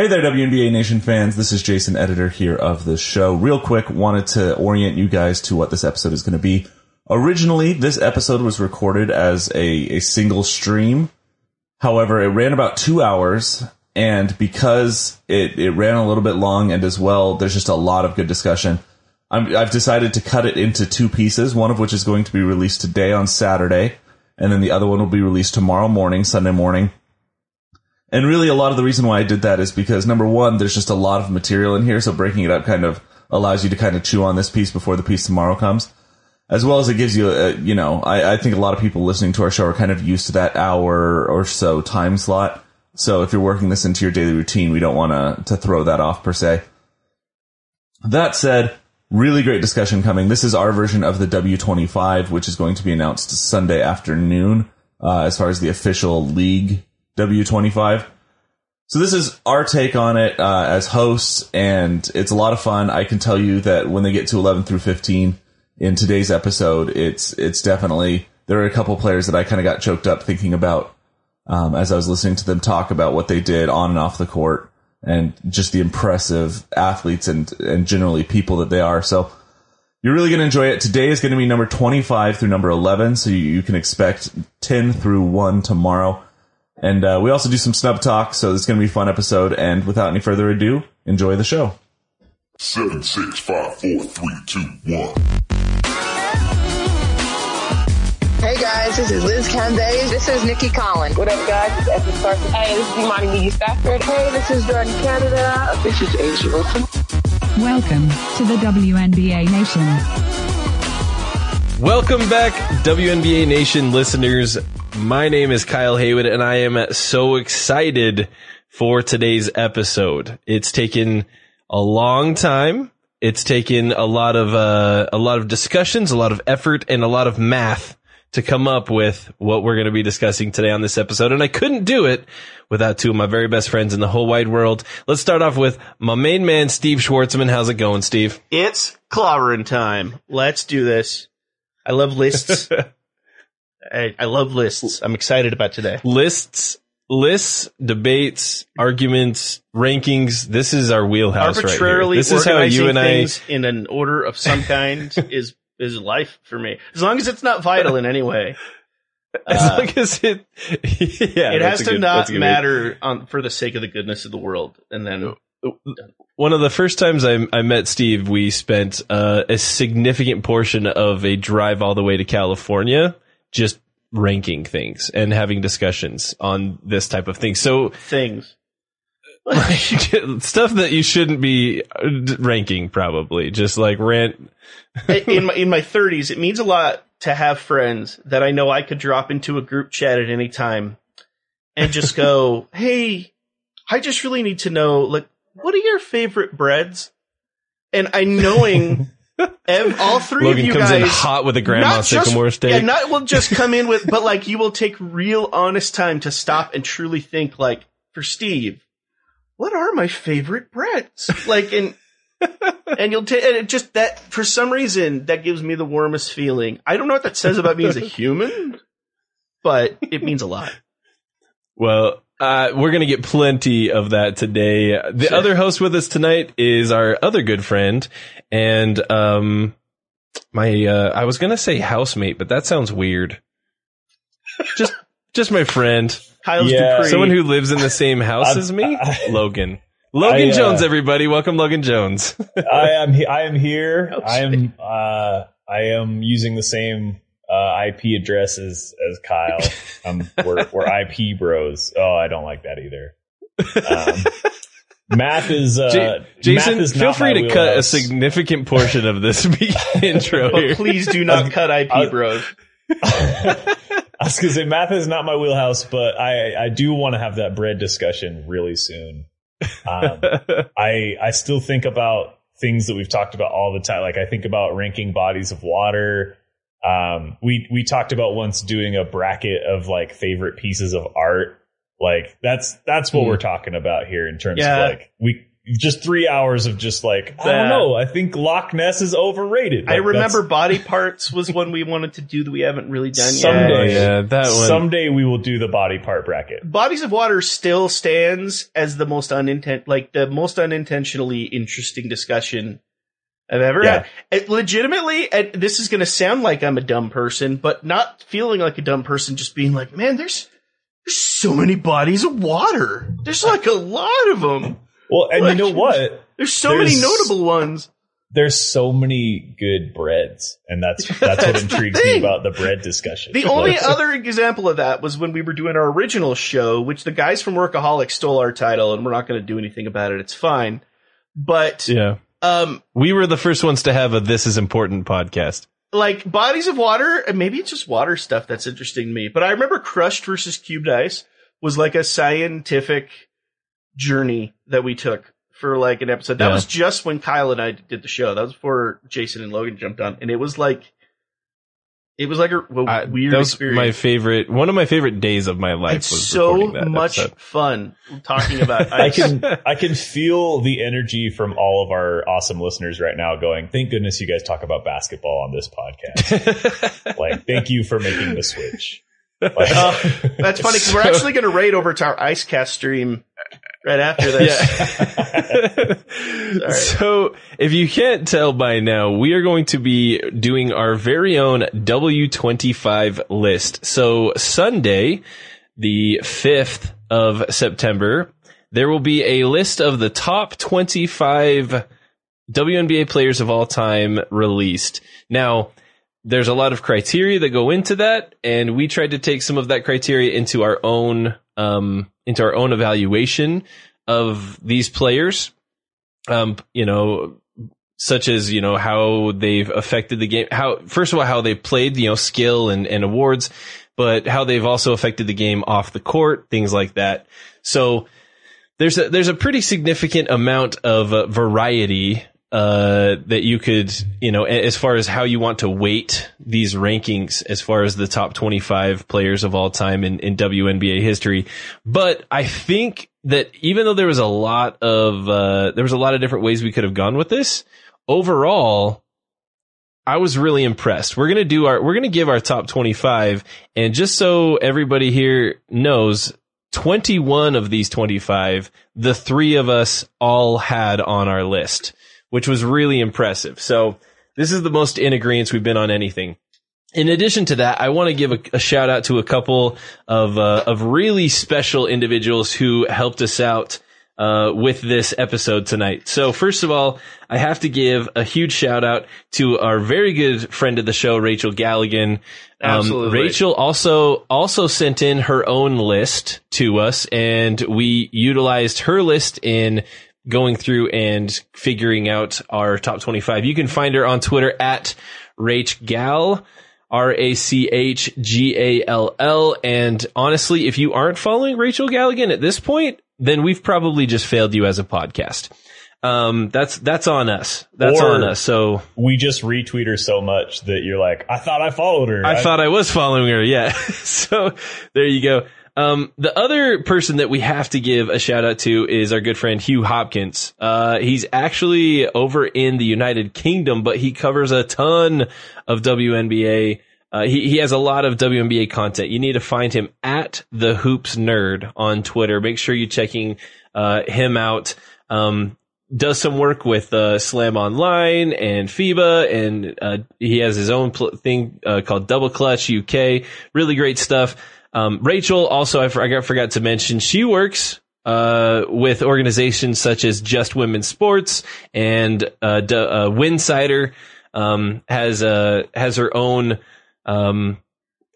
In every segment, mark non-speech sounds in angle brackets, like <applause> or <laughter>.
Hey there, WNBA Nation fans. This is Jason, editor here of the show. Real quick, wanted to orient you guys to what this episode is going to be. Originally, this episode was recorded as a, a single stream. However, it ran about two hours, and because it, it ran a little bit long, and as well, there's just a lot of good discussion. I'm, I've decided to cut it into two pieces, one of which is going to be released today on Saturday, and then the other one will be released tomorrow morning, Sunday morning. And really, a lot of the reason why I did that is because number one, there's just a lot of material in here, so breaking it up kind of allows you to kind of chew on this piece before the piece tomorrow comes, as well as it gives you, a, you know, I, I think a lot of people listening to our show are kind of used to that hour or so time slot. So if you're working this into your daily routine, we don't want to to throw that off per se. That said, really great discussion coming. This is our version of the W25, which is going to be announced Sunday afternoon, uh, as far as the official league W25. So this is our take on it uh, as hosts, and it's a lot of fun. I can tell you that when they get to 11 through 15 in today's episode, it's it's definitely there are a couple players that I kind of got choked up thinking about um, as I was listening to them talk about what they did on and off the court, and just the impressive athletes and and generally people that they are. So you're really going to enjoy it. Today is going to be number 25 through number 11, so you, you can expect 10 through 1 tomorrow. And uh, we also do some snub talk, so it's going to be a fun episode. And without any further ado, enjoy the show. Seven, six, five, four, three, two, one. Hey guys, this is Liz Cambage. This is Nikki Collins. What up, guys? It's Esther Carson. Hey, this is Imani McGee-Stafford. Hey, this is Jordan Canada. This is A'ja Wilson. Welcome to the WNBA Nation. Welcome back, WNBA Nation listeners. My name is Kyle Haywood, and I am so excited for today's episode. It's taken a long time. It's taken a lot of uh, a lot of discussions, a lot of effort, and a lot of math to come up with what we're going to be discussing today on this episode. And I couldn't do it without two of my very best friends in the whole wide world. Let's start off with my main man, Steve Schwartzman. How's it going, Steve? It's clobbering time. Let's do this. I love lists. <laughs> I, I love lists. I'm excited about today. Lists, lists, debates, arguments, rankings. This is our wheelhouse Arbitrarily right here. This is how you and I. in an order of some kind <laughs> is is life for me. As long as it's not vital in any way. <laughs> As Uh, long as it, <laughs> yeah, it has to good- not that's a good- matter on, for the sake of the goodness of the world. And then One of the first times I, I met Steve, we spent uh, a significant portion of a drive all the way to California just ranking things and having discussions on this type of thing. So things. <laughs> stuff that you shouldn't be ranking, probably just like rant. in <laughs> my in my 30s, it means a lot to have friends that I know I could drop into a group chat at any time and just go, <laughs> "Hey, I just really need to know like what are your favorite breads?" And I knowing ev- all three Logan of you comes guys in hot with a grandma not just- sycamore steak. Yeah, not will just come in with, but like you will take real honest time to stop and truly think. Like for Steve, what are my favorite breads? Like and and you'll take and it just that for some reason that gives me the warmest feeling. I don't know what that says about me as a human, but it means a lot. Well, uh, we're going to get plenty of that today. The Sure. other host with us tonight is our other good friend and, um, my, uh, I was going to say housemate, but that sounds weird. Just <laughs> just my friend. Kyle's Yeah. Dupree. Someone who lives in the same house I- as me? I- Logan. Logan I, uh, Jones, everybody. Welcome, Logan Jones. <laughs> I am he- I am here. Oh, I am uh, I am using the same uh, IP address as as Kyle. <laughs> Um, we're we're IP bros. Oh, I don't like that either. Um, math is uh, J- Jason, math is feel not free my to cut a significant portion of this <laughs> <laughs> intro here. please do not cut IP, I- bros. I was gonna say math is not my wheelhouse, but I I do want to have that bread discussion really soon. Um, I I still think about things that we've talked about all the time. Like I think about ranking bodies of water. Um, we we talked about once doing a bracket of like favorite pieces of art. Like that's that's what Hmm. we're talking about here in terms Yeah. of like we just three hours of just like I don't know. I think Loch Ness is overrated. I remember body parts was one we wanted to do that we haven't really done yet. Someday. Oh, yeah, that one. someday we will do the body part bracket. Bodies of Water still stands as the most unintent, like the most unintentionally interesting discussion I've ever Yeah. had. It legitimately, and this is going to sound like I'm a dumb person, but not feeling like a dumb person, just being like, man, there's there's so many bodies of water. There's like a lot of them. Well, and Like- you know what? There's so many notable ones. There's so many good breads, and that's <laughs> that's what That's the intrigues me about the bread discussion. The only <laughs> other example of that was when we were doing our original show, which the guys from Workaholic stole our title, and we're not going to do anything about it. It's fine. But yeah. Um, We were the first ones to have a This Is Important podcast. like bodies of water, and maybe it's just water stuff that's interesting to me. But I remember Crushed versus Cubed Ice was like a scientific journey that we took for like an episode. That Yeah. was just when Kyle and I did the show. That was before Jason and Logan jumped on, and it was like. It was like a, a I- weird that was experience. my favorite, one of my favorite days of my life it's was so that much episode. fun talking about <laughs> I can I can feel the energy from all of our awesome listeners right now. Going, thank goodness you guys talk about basketball on this podcast. <laughs> like, thank you for making the switch. Uh, <laughs> That's funny because we're actually going to raid over to our IceCast stream right after this. Yeah. <laughs> so, if you can't tell by now, we are going to be doing our very own W25 list. So, Sunday, the 5th of September, there will be a list of the top 25 WNBA players of all time released. Now, there's a lot of criteria that go into that, and we tried to take some of that criteria into our own um, into our own evaluation of these players. Um, you know, such as you know how they've affected the game. How first of all how they played, you know, skill and, and awards, but how they've also affected the game off the court, things like that. So there's a there's a pretty significant amount of uh, variety uh, that you could, you know, as far as how you want to weight these rankings as far as the top 25 players of all time in, in WNBA history. But I think that even though there was a lot of, uh, there was a lot of different ways we could have gone with this, overall, I was really impressed. We're going to do our, we're going to give our top 25. And just so everybody here knows, 21 of these 25, the three of us all had on our list, which was really impressive. So this is the most in agreement we've been on anything. In addition to that, I want to give a, a shout out to a couple of uh, of really special individuals who helped us out uh, with this episode tonight. So first of all, I have to give a huge shout out to our very good friend of the show, Rachel Galligan. Um, Absolutely. Rachel also also sent in her own list to us, and we utilized her list in going through and figuring out our top 25. You can find her on Twitter at Rach Gal. R A C H G A L L. And honestly, if you aren't following Rachel Galligan at this point, then we've probably just failed you as a podcast. Um, that's, that's on us. That's Or- on us. So we just retweet her so much that you're like, I thought I followed her. I thought I was following her. Yeah. <laughs> so there you go. Um, the other person that we have to give a shout out to is our good friend Hugh Hopkins. Uh, he's actually over in the United Kingdom, but he covers a ton of WNBA. Uh, he, he has a lot of WNBA content. You need to find him at the Hoops Nerd on Twitter. Make sure you're checking, uh, him out. Um, does some work with uh, Slam Online and FIBA, and uh, he has his own pl- thing uh, called Double Clutch UK. Really great stuff. Um, Rachel also, I forgot, to mention, she works uh, with organizations such as Just Women's Sports and uh, D- uh, Winsidr. Um, has uh, has her own um,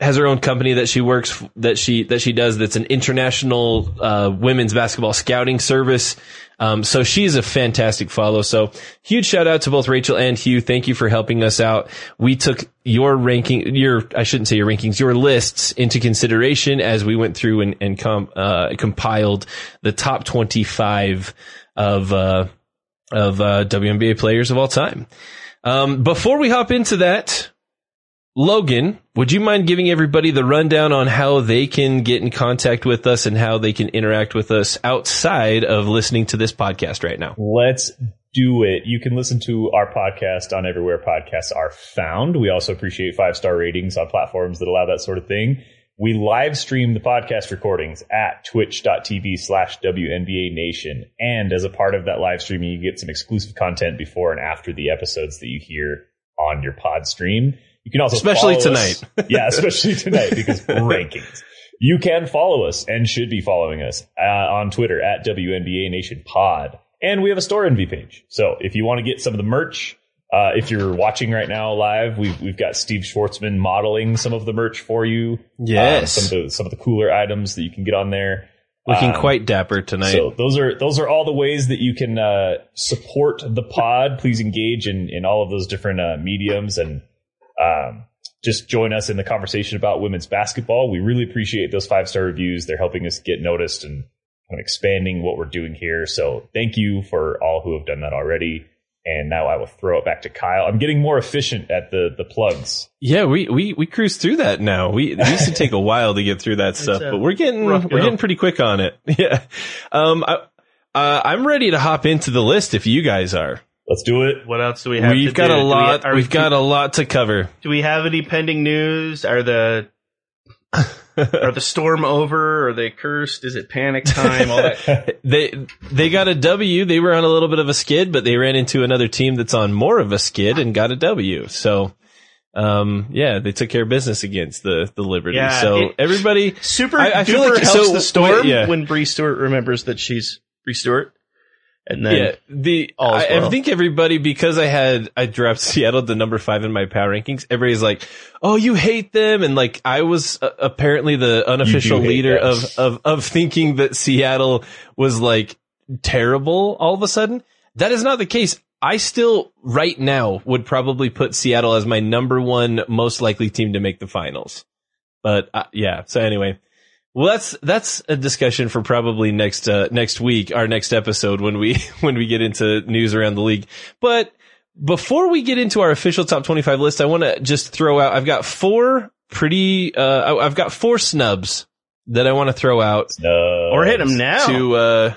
has her own company that she works that she that she does that's an international uh, women's basketball scouting service. Um, so she's a fantastic follow. So huge shout out to both Rachel and Hugh. Thank you for helping us out. We took your ranking, your, I shouldn't say your rankings, your lists into consideration as we went through and, and com, uh, compiled the top 25 of, uh, of, uh, WNBA players of all time. Um, before we hop into that, Logan, would you mind giving everybody the rundown on how they can get in contact with us and how they can interact with us outside of listening to this podcast right now? Let's do it. You can listen to our podcast on everywhere podcasts are found. We also appreciate five star ratings on platforms that allow that sort of thing. We live stream the podcast recordings at twitch.tv slash WNBA Nation. And as a part of that live streaming, you get some exclusive content before and after the episodes that you hear on your pod stream. You can also especially tonight. <laughs> yeah, especially tonight because <laughs> rankings. You can follow us and should be following us uh, on Twitter at WNBA Nation Pod, and we have a Storenvy page. So if you want to get some of the merch, uh, if you're watching right now live, we've we've got Steve Schwartzman modeling some of the merch for you. Yes. Um, some of the some of the cooler items that you can get on there. Looking Um, quite dapper tonight. so those are those are all the ways that you can uh, support the pod. Please engage in in all of those different uh, mediums and um, just join us in the conversation about women's basketball. We really appreciate those five star reviews. They're helping us get noticed and kind of expanding what we're doing here. So thank you for all who have done that already. And now I will throw it back to Kyle. I'm getting more efficient at the the plugs. yeah, we, we, we cruise through that now. We, it used to take a while to get through that stuff, but we're getting, we're getting pretty quick on it. <laughs> Yeah. Um, I, uh, I'm ready to hop into the list if you guys are. Let's do it. What else do we have? We've to got do? a Do we- lot, are- we've got a lot to cover. Do we have any pending news? Are the are the storm over? Are they cursed? Is it panic time? All that. <laughs> they they got a W. They were on a little bit of a skid, but they ran into another team that's on more of a skid and got a W. So, um, yeah, they took care of business against the the Liberty. Yeah, so it- everybody, Super I- I feel like- helps so, the storm wait, yeah. when Bree Stewart remembers that she's Bree Stewart, and then yeah, the I, I think everybody because I had I dropped <laughs> Seattle to number five in my power rankings. Everybody's like, "Oh, you hate them," and like I was uh, apparently the unofficial leader of of of thinking that Seattle was like terrible all of a sudden. That is not the case. I still, right now, would probably put Seattle as my number one most likely team to make the finals. But uh, yeah, so anyway, well, that's that's a discussion for probably next uh, next week, our next episode when we <laughs> when we get into news around the league. But before we get into our official top twenty five list, I want to just throw out. I've got four pretty. Uh, I- I've got four snubs that I want to throw out No. or hit them now. to. Uh,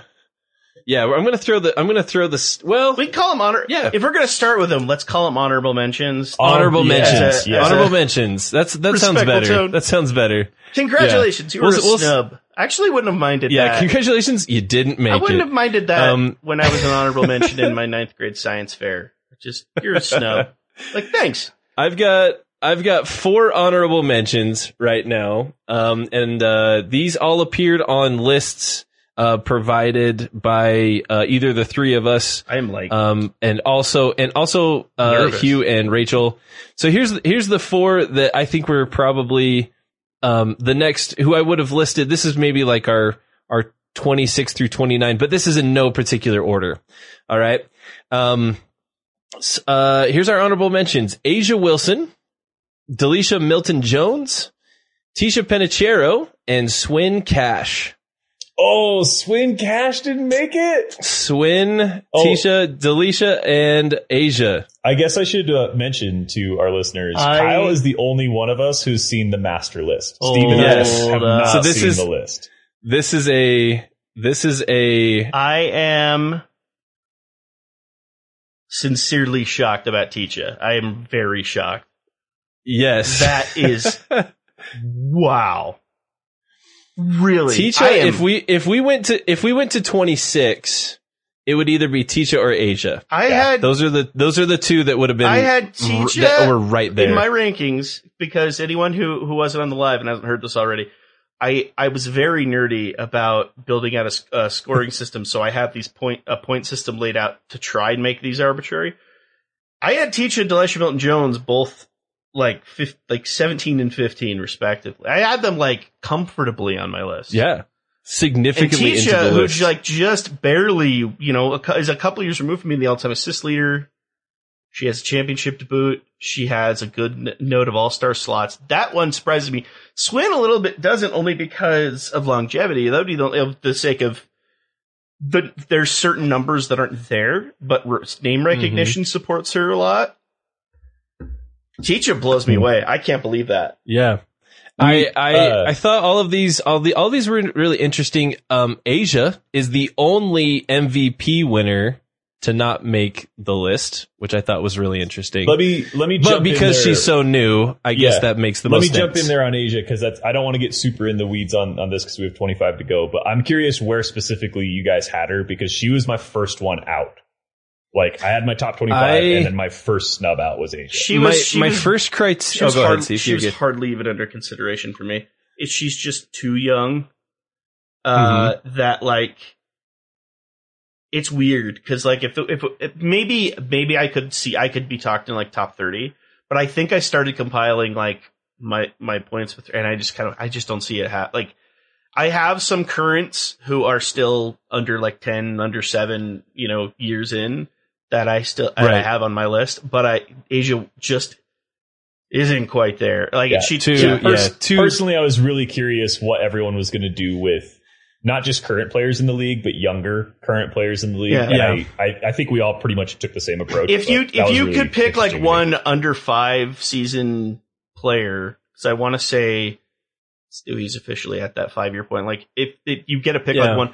yeah, I'm gonna throw the. I'm gonna throw this. Well, we can call them honor. Yeah. If we're gonna start with them, let's call them honorable mentions. honorable yes, mentions. yes. Honorable mentions. That's that sounds better. tone. That sounds better. Congratulations, Yeah. you were We'll- a we'll- snub. I actually wouldn't have minded Yeah, that. congratulations. You didn't make it. I wouldn't it. have minded that Um, when I was an honorable <laughs> mention in my ninth grade science fair. Just you're a snub. <laughs> like thanks. I've got I've got four honorable mentions right now, um, and uh, these all appeared on lists uh, provided by uh, either the three of us, I am like um, and also and also uh, Hugh and Rachel. So here's here's the four that I think were probably um, the next who I would have listed. This is maybe like our our 26 through 29, but this is in no particular order. All right. Um, uh, here's our honorable mentions: A'ja Wilson, Delisha Milton Jones, Ticha Penicheiro, and Swin Cash. Oh, Swin Cash didn't make it. Swin, Oh. Ticha, Delisha, and A'ja. I guess I should uh, mention to our listeners, I- Kyle is the only one of us who's seen the master list. Oh, Steve and I yes. have not So this seen is- the list. This is a this is a I am sincerely shocked about Ticha. I am very shocked. yes. That is <laughs> wow. Really? Ticha, I am- if we if we went to if we went to 26 it would either be Ticha or A'ja. I had Those are the those are the two that would have been I had r- Ticha that were right there. in my rankings because anyone who who wasn't on the live and hasn't heard this already, I I was very nerdy about building out a scoring <laughs> system. So I have these point a point system laid out to try and make these arbitrary. I had Ticha and Delisha Milton Jones both like fif- like seventeen and fifteen respectively. I had them like comfortably on my list. yeah, And significantly into Ticha, who list. like just barely, you know, is a couple years removed from being the all-time assist leader. She has a championship to boot. She has a good n- note of all-star slots. That one surprises me. Swin a little bit doesn't only because of longevity. That would be the, of the sake of the there's certain numbers that aren't there, but name recognition mm-hmm. supports her a lot. Ticha blows me away. I can't believe that. Yeah. I I uh, I thought all of these all the all these were really interesting. Um, A'ja is the only MVP winner to not make the list, which I thought was really interesting. Let me let me but jump in because there. she's so new, I guess Yeah. that makes the Let most me jump sense. in there on A'ja because that's I don't want to get super in the weeds on on this because we have 25 to go. But I'm curious where specifically you guys had her because she was my first one out. Like I had my top 25 I- and then my first snub out was A'ja. She my was she my was, first She criteria. Oh, was, go hard, ahead, see she was get. hardly even under consideration for me. It, she's just too young. Uh, Mm-hmm. that like, it's weird because like if if, if maybe maybe I could see I could be talked in like top thirty, but I think I started compiling like my my points with, and I just kind of I just don't see it ha- like. I have some currents who are still under like 10, under seven, you know, years in that I still that I have on my list, but I A'ja just isn't quite there. Like Yeah, she, she- yeah, Pers- two. Personally, I was really curious what everyone was going to do with not just current players in the league, but younger current players in the league. Yeah. And Yeah. I, I, I think we all pretty much took the same approach. if you if you really could pick like interesting to me. one under five season player, because I want to say Stewie's officially at that five year point. Like if, if you get a pick Yeah. like one,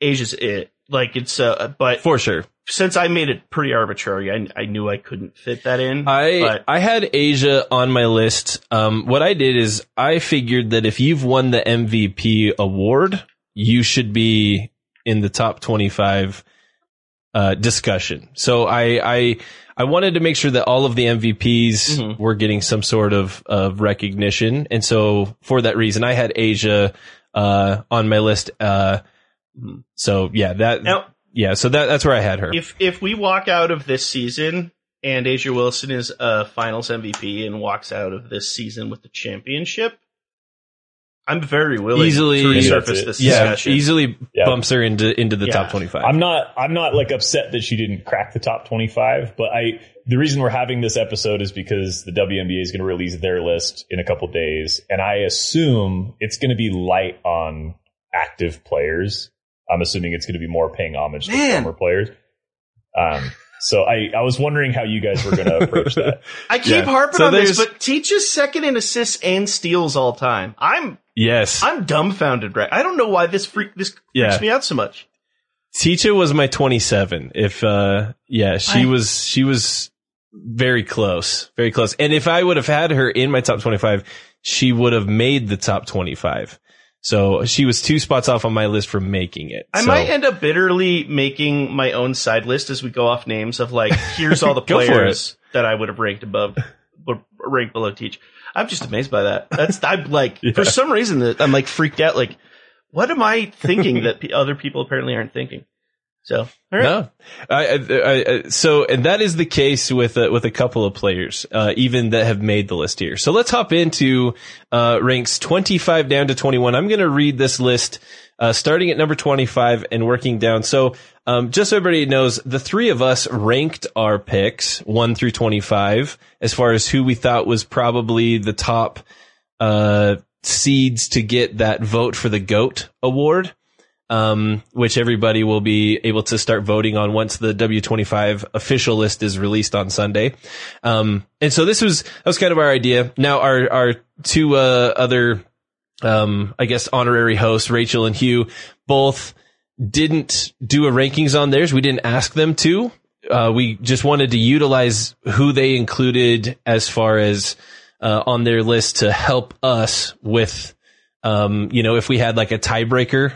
A'ja's it. Like it's uh, but For sure. Since I made it pretty arbitrary, I I knew I couldn't fit that in. I but I had A'ja on my list. Um, what I did is I figured that if you've won the MVP award, you should be in the top twenty five uh, discussion. So I I I wanted to make sure that all of the MVPs Mhm. were getting some sort of of recognition, and so for that reason, I had A'ja uh, on my list. Uh, so yeah, that now yeah, so that that's where I had her. if if we walk out of this season and A'ja Wilson is a Finals MVP and walks out of this season with the championship, I'm very willing Easily- to resurface this yeah, discussion. easily Yeah. bumps her into into the Yeah. top twenty five. I'm not I'm not like upset that she didn't crack the top 25, but I the reason we're having this episode is because the WNBA is going to release their list in a couple days and I assume it's going to be light on active players. I'm assuming it's going to be more paying homage to former players. Um so I I was wondering how you guys were going to approach that. <laughs> I keep Yeah. harping So on this, but Teach is second in assists and steals all time. I'm Yes. I'm dumbfounded, right? I don't know why this freak this freaks Yeah. me out so much. Ticha was my 27. If, uh, yeah, she I- was, she was very close, very close. And if I would have had her in my top 25, she would have made the top 25. So she was two spots off on my list for making it. I So- might end up bitterly making my own side list as we go off names of like, here's all the <laughs> players that I would have ranked above, ranked below Teach. I'm just amazed by that. That's I'm like <laughs> for some reason that I'm like freaked out. Like, what am I thinking that p- other people apparently aren't thinking? So, all right. No, I, I, I, I- so and that is the case with uh, with a couple of players, uh, even that have made the list here. So let's hop into uh, ranks twenty five down to twenty one. I'm going to read this list uh, starting at number twenty five and working down. So um, just so everybody knows, the three of us ranked our picks one through twenty five as far as who we thought was probably the top uh, seeds to get that vote for the goat award um, which everybody will be able to start voting on once the W25 official list is released on Sunday. Um, and so this was, that was kind of our idea. Now our, our two, uh, other, um, I guess honorary hosts, Rachel and Hugh, both didn't do a rankings on theirs. We didn't ask them to. Uh, we just wanted to utilize who they included as far as, uh, on their list to help us with, um, you know, if we had like a tiebreaker,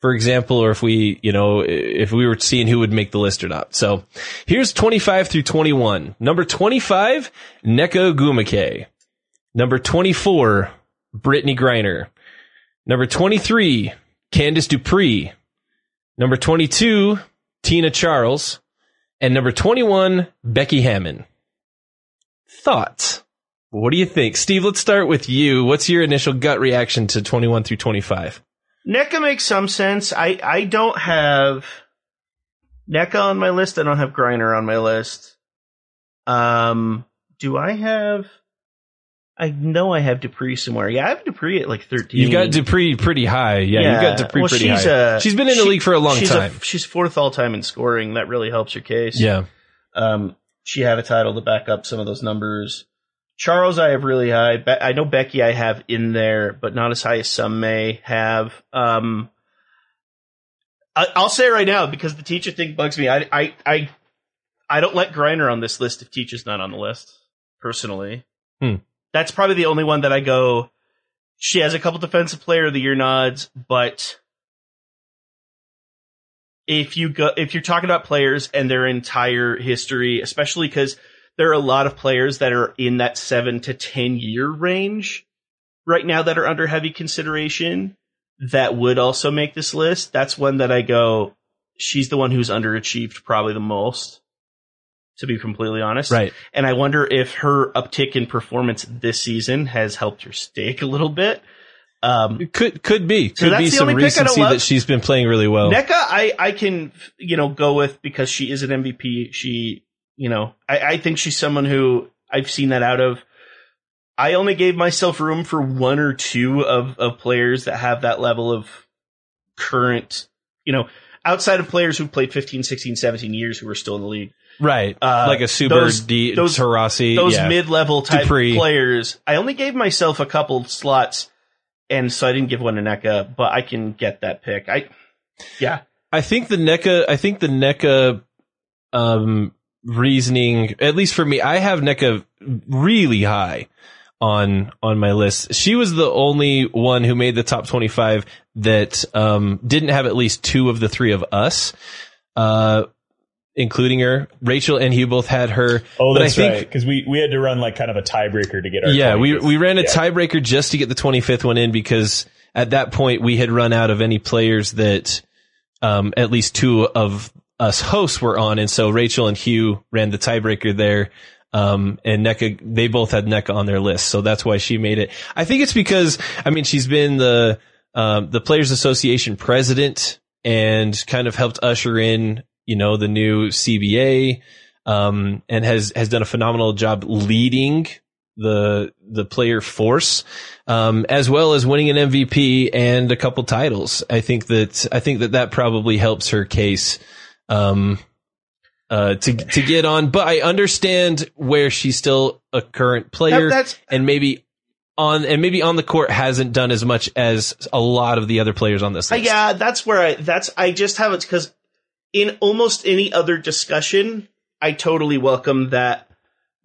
for example, or if we, you know, if we were seeing who would make the list or not. So here's 25 through 21. Number 25, Nneka Ogwumike. Number 24, Brittney Griner. Number 23, Candice Dupree. Number 22, Tina Charles. And number 21, Becky Hammon. Thoughts? What do you think? Steve, let's start with you. What's your initial gut reaction to 21 through 25? Nneka makes some sense. I, I don't have Nneka on my list. I don't have Griner on my list. Um, do I have? I know I have Dupree somewhere. Yeah, I have Dupree at like thirteen. You've got Dupree pretty high. Yeah, you've got Dupree well, pretty she's high. A, she's been in the she- league for a long she's time. she's fourth all time in scoring. That really helps your case. yeah. Um, she had a title to back up some of those numbers. Charles, I have really high. Be- I know Becky, I have in there, but not as high as some may have. Um, I- I'll say it right now because the Ticha thing bugs me. I, I, I, I don't let Griner on this list if Ticha's not on the list. Personally, Hmm. that's probably the only one that I go. She has a couple defensive player of the year nods, but if you go if you're talking about players and their entire history, especially because there are a lot of players that are in that seven to ten year range right now that are under heavy consideration that would also make this list. That's one that I go, she's the one who's underachieved probably the most, to be completely honest. Right. And I wonder if her uptick in performance this season has helped her stake a little bit. Um, It could could be So could be some only pick I don't recency that she's been playing really well. Nneka, I, I can, you know, go with because she is an MVP. She, you know, I, I think she's someone who I've seen that out of. I only gave myself room for one or two of, of players that have that level of current, you know, outside of players who played 15, 16, 17 years who are still in the league. right, Uh, like a Super those- D those- Taurasi. Those yeah. mid-level type Dupree. players. I only gave myself a couple slots, and so I didn't give one to Nneka, but I can get that pick. I, yeah. I think the Nneka. I think the Nneka um, reasoning, at least for me, I have Nneka really high on on my list. She was the only one who made the top twenty five that um, didn't have at least two of the three of us. Uh, including her, Rachel and Hugh both had her. Oh, that's think right. Because we, we had to run like kind of a tiebreaker to get our. yeah, we we ran a Yeah. tiebreaker just to get the 25th one in because at that point we had run out of any players that um, at least two of us hosts were on, and so Rachel and Hugh ran the tiebreaker there. Um, and Nneka, they both had Nneka on their list, so that's why she made it. I think it's because, I mean, she's been the, um, the Players Association president and kind of helped usher in, you know, the new CBA, um, and has, has done a phenomenal job leading the, the player force, um, as well as winning an MVP and a couple titles. I think that, I think that that probably helps her case, um, uh, to to get on, but I understand where she's still a current player, That- that's- and maybe on and maybe on the court hasn't done as much as a lot of the other players on this Uh, list. yeah, that's where I that's I just have it because in almost any other discussion, I totally welcome that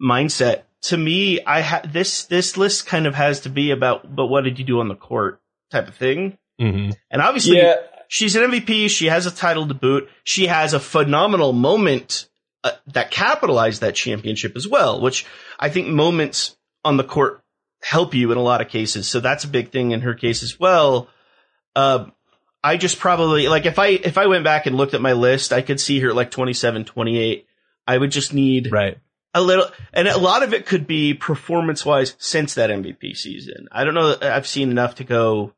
mindset. To me, I ha- this this list kind of has to be about, but what did you do on the court type of thing. hmm And obviously, Yeah. She's an MVP. She has a title to boot. She has a phenomenal moment uh, that capitalized that championship as well, which I think moments on the court help you in a lot of cases. So that's a big thing in her case as well. Uh, I just probably like if I if I went back and looked at my list, I could see her like 27, 28. I would just need Right. a little, and a lot of it could be performance wise since that MVP season. I don't know. that I've seen enough to go,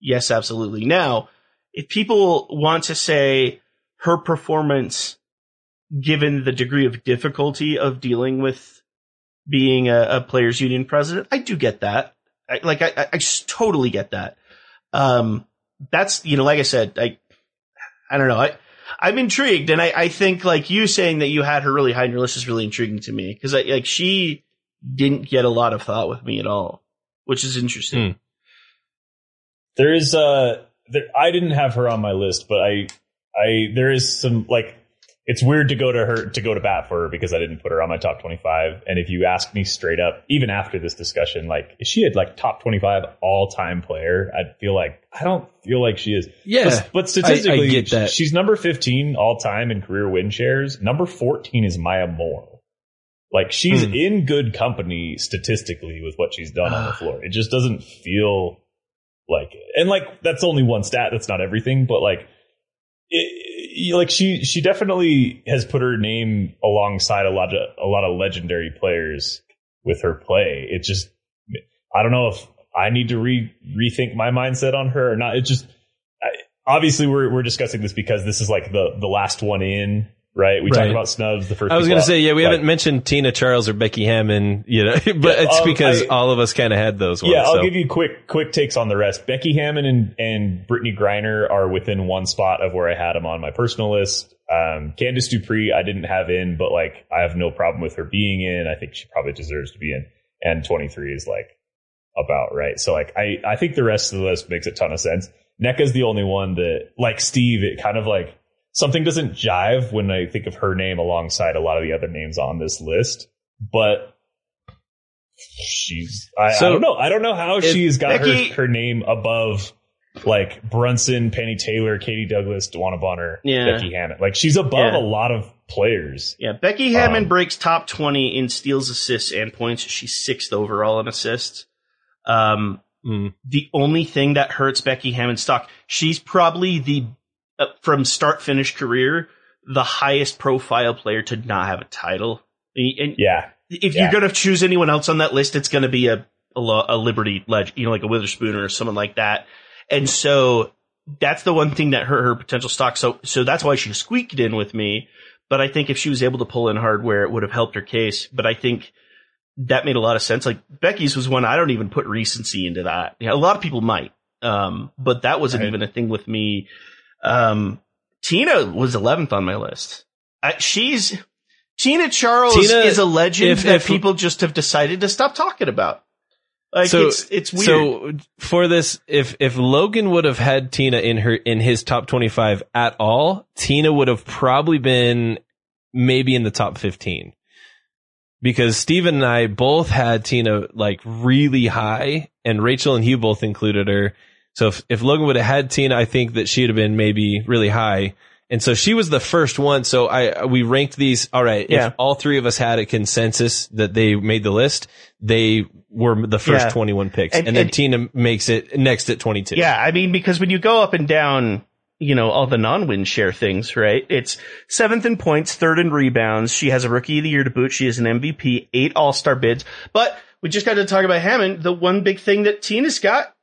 yes, absolutely. Now, if people want to say her performance, given the degree of difficulty of dealing with being a, a players union president, I do get that. I, like, I, I- totally get that. Um, that's, you know, like I said, I, I don't know. I, I'm intrigued, and I, I think like you saying that you had her really high on your list is really intriguing to me because like she didn't get a lot of thought with me at all, which is interesting. There is uh there, I didn't have her on my list, but I I there is some like it's weird to go to her to go to bat for her because I didn't put her on my top 25. And if you ask me straight up, even after this discussion, like is she a like top 25 all time player? I'd feel like I don't feel like she is. Yeah, but, but statistically, I, I get that. she's number 15 all time in career win shares. Number 14 is Maya Moore. Like she's Hmm. in good company statistically with what she's done on the <sighs> floor. It just doesn't feel like. And like that's only one stat. That's not everything, but like it, like she she definitely has put her name alongside a lot of a lot of legendary players with her play. It just I don't know if I need to re rethink my mindset on her or not. It just I, obviously we're we're discussing this because this is like the the last one in, right? We Right. talked about snubs the first. I was going to say, yeah, we Like, haven't mentioned Tina Charles or Becky Hammon, you know, <laughs> but Yeah, it's um, because I- all of us kind of had those ones. Yeah, I'll so. give you quick quick takes on the rest. Becky Hammon and, and Brittney Griner are within one spot of where I had them on my personal list. Um, Candice Dupree, I didn't have in, but like I have no problem with her being in. I think she probably deserves to be in. And 23 is like about right. So like I I think the rest of the list makes a ton of sense. Nneka's the only one that like Steve, it kind of like something doesn't jive when I think of her name alongside a lot of the other names on this list. But she's I, So, I don't know. I don't know how she's got Becky- her, her name above like Brunson, Penny Taylor, Katie Douglas, DeWanna Bonner, Yeah. Becky Hammon. Like she's above Yeah. a lot of players. Yeah, Becky Hammon Um, breaks top 20 in steals, assists, and points. She's sixth overall in assists. Um, Mm. the only thing that hurts Becky Hammon's stock, she's probably the, from start finish career, the highest profile player to not have a title. And Yeah. if Yeah. you're going to choose anyone else on that list, it's going to be a, a, a Liberty leg, you know, like a Weatherspoon or someone like that. And so that's the one thing that hurt her potential stock. So, so that's why she squeaked in with me. But I think if she was able to pull in hardware, it would have helped her case. But I think that made a lot of sense. Like Becky's was one I don't even put recency into that. Yeah, a lot of people might. Um, but that wasn't Right. even a thing with me. Um, Tina was 11th on my list. I, she's, Tina Charles Tina, is a legend if- that if- people just have decided to stop talking about. Like so it's it's weird. So for this, if if Logan would have had Tina in her in his top twenty five at all, Tina would have probably been maybe in the top fifteen. Because Steven and I both had Tina like really high, and Rachel and Hugh both included her. So if, if Logan would have had Tina, I think that she'd have been maybe really high. And so she was the first one. So I we ranked these. All right, Yeah. if all three of us had a consensus that they made the list, they were the first Yeah. twenty one picks, And- and, then and- Tina makes it next at twenty two. Yeah, I mean, because when you go up and down, you know, all the non-win share things, right? It's seventh in points, third in rebounds. She has a rookie of the year to boot. She is an MVP, eight all-star bids. But we just got to talk about Hammon. The one big thing that Tina's got,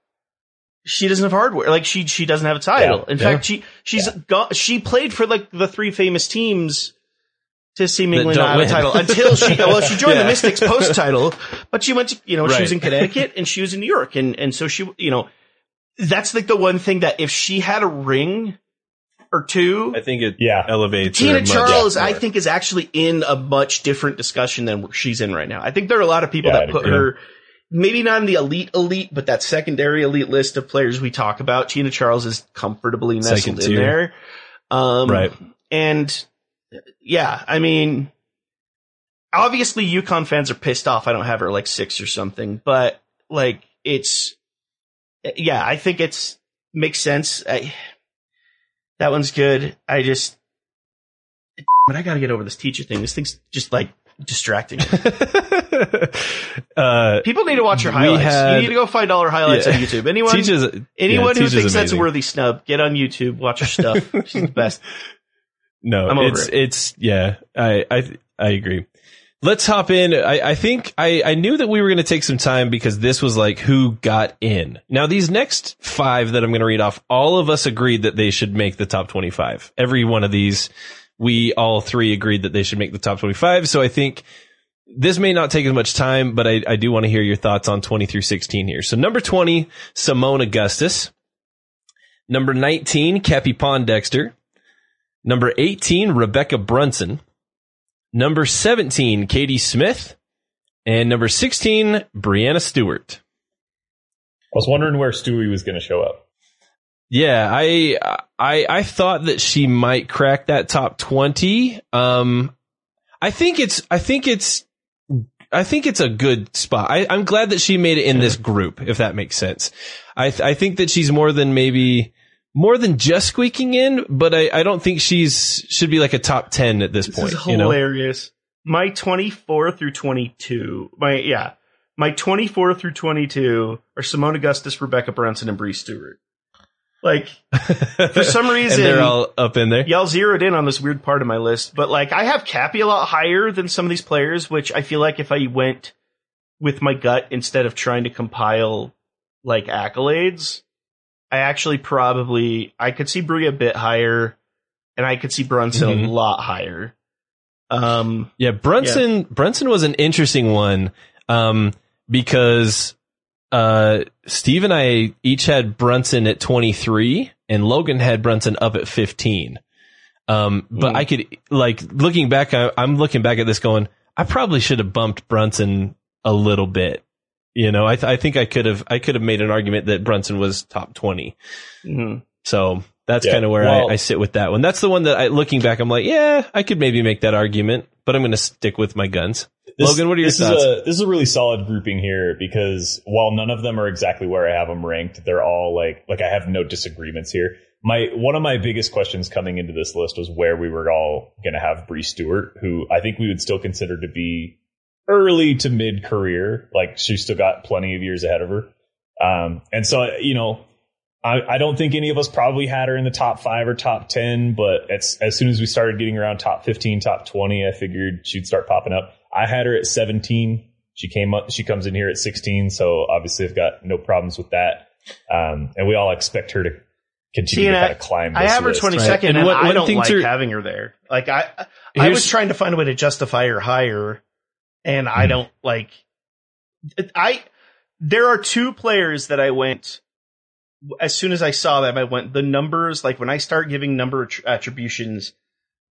she doesn't have hardware. Like she, she doesn't have a title. Yeah, in yeah. fact, she, she's got, she played for like the three famous teams to seemingly don't have win. a title until she, well, she joined <laughs> Yeah. the Mystics post title, but she went to, you know, she was in Connecticut and she was in New York. And, and so she, you know, that's like the one thing that if she had a ring or two, I think it Yeah. elevates her Tina much Charles, I think, is actually in a much different discussion than where she's in right now. I think there are a lot of people Yeah, that I'd put agree. her maybe not in the elite elite, but that secondary elite list of players we talk about. Tina Charles is comfortably nestled Second in tier. there. Um, Right. And yeah, I mean, obviously UConn fans are pissed off. I don't have her like six or something, but like it's, yeah, I think it's makes sense. I, that one's good. I just, but I got to get over this Ticha thing. This thing's just like distracting. <laughs> uh, People need to watch your highlights. had- you need to go find all her highlights Yeah. on YouTube. Anyone, teaches anyone yeah, who teaches thinks that's a worthy snub, get on YouTube, watch her stuff. <laughs> She's the best. No, I'm over it's it. it's yeah. I I I agree. Let's hop in. I, I think I, I knew that we were going to take some time because this was like who got in. Now these next five that I'm going to read off, all of us agreed that they should make the top 25. Every one of these, we all three agreed that they should make the top 25. So I think this may not take as much time, but I, I do want to hear your thoughts on 20 through 16 here. So number 20, Seimone Augustus. Number 19, Cappie Pondexter. Number 18, Rebekkah Brunson. Number 17, Katie Smith. And number 16, Breanna Stewart. I was wondering where Stewie was going to show up. Yeah, I I I thought that she might crack that top 20. Um I think it's I think it's I think it's a good spot. I, I'm glad that she made it in this group, if that makes sense. I th- I think that she's more than maybe more than just squeaking in, but I, I don't think she's should be like a top ten at this, This point. is you know? hilarious. My 24 through 22, my, yeah, my 24 through 22 are Seimone Augustus, Rebekkah Brunson, and Bree Stewart. Like, <laughs> for some reason, they're all up in there. y'all zeroed in on this weird part of my list, but like, I have Cappie a lot higher than some of these players, which I feel like if I went with my gut instead of trying to compile like accolades, I actually probably, I could see Bree a bit higher, and I could see Brunson Mhm. a lot higher. Um, Yeah, Brunson Brunson was an interesting one um, because uh, Steve and I each had Brunson at 23 and Logan had Brunson up at 15. Um, but Mm. I could like looking back, I, I'm looking back at this going, I probably should have bumped Brunson a little bit. You know, I, th- I think I could have, I could have made an argument that Brunson was top 20. mhm. So that's Yeah, kind of where well- I, I sit with that one. That's the one that I, looking back, I'm like, yeah, I could maybe make that argument, but I'm going to stick with my guns. This- Logan, what are your this thoughts? Is a, this is a really solid grouping here because while none of them are exactly where I have them ranked, they're all like like I have no disagreements here. My one of my biggest questions coming into this list was where we were all going to have Bree Stewart, who I think we would still consider to be early to mid career. Like she's still got plenty of years ahead of her. Um, and so you know, I, I don't think any of us probably had her in the top five or top ten, but as as soon as we started getting around top fifteen, top twenty, I figured she'd start popping up. I had her at seventeen. She came up. She comes in here at sixteen. So obviously, I've got no problems with that. Um, and we all expect her to continue See, to and kind of climb. This I have her 22nd Right. And and, what- I don't thing like to- having her there. Like I, I was trying to find a way to justify her higher, and I Hmm. don't like. I there are two players that I went as soon as I saw them. I went the numbers. Like when I start giving number attr- attributions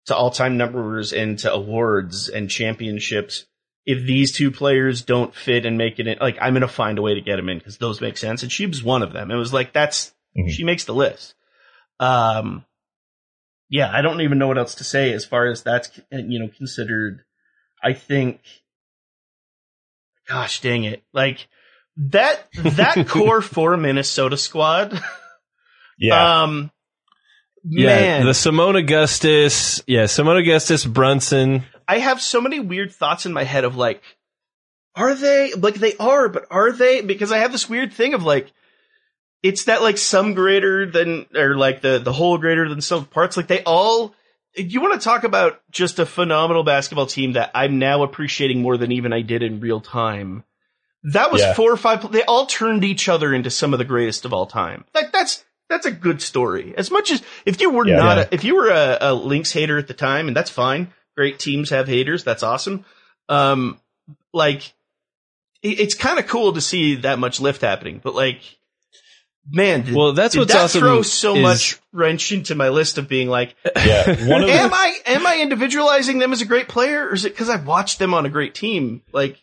to all time numbers and to awards and championships. If these two players don't fit and make it in, like I'm gonna find a way to get them in because those make sense. And Sheeb's one of them. It was like that's Mhm. she makes the list. Um, yeah, I don't even know what else to say as far as that's you know considered. I think, gosh dang it, like that that <laughs> core four Minnesota squad. <laughs> Yeah. Um, yeah, man, the Seimone Augustus, yeah, Seimone Augustus, Brunson. I have so many weird thoughts in my head of like, are they like they are, but are they? Because I have this weird thing of like, it's that like some greater than or like the the whole greater than some parts. Like they all. You want to talk about just a phenomenal basketball team that I'm now appreciating more than even I did in real time. That was Yeah. four or five. They all turned each other into some of the greatest of all time. Like that's that's a good story. As much as if you were Yeah. not Yeah. a, if you were a, a Lynx hater at the time, and that's fine. Great teams have haters. That's awesome. Um, like it- it's kind of cool to see that much lift happening, but like, man, did, Well, that's did what's that awesome throw so is- much wrench into my list of being like, yeah. One of <laughs> the, am I am I individualizing them as a great player, or is it because I've watched them on a great team? Like,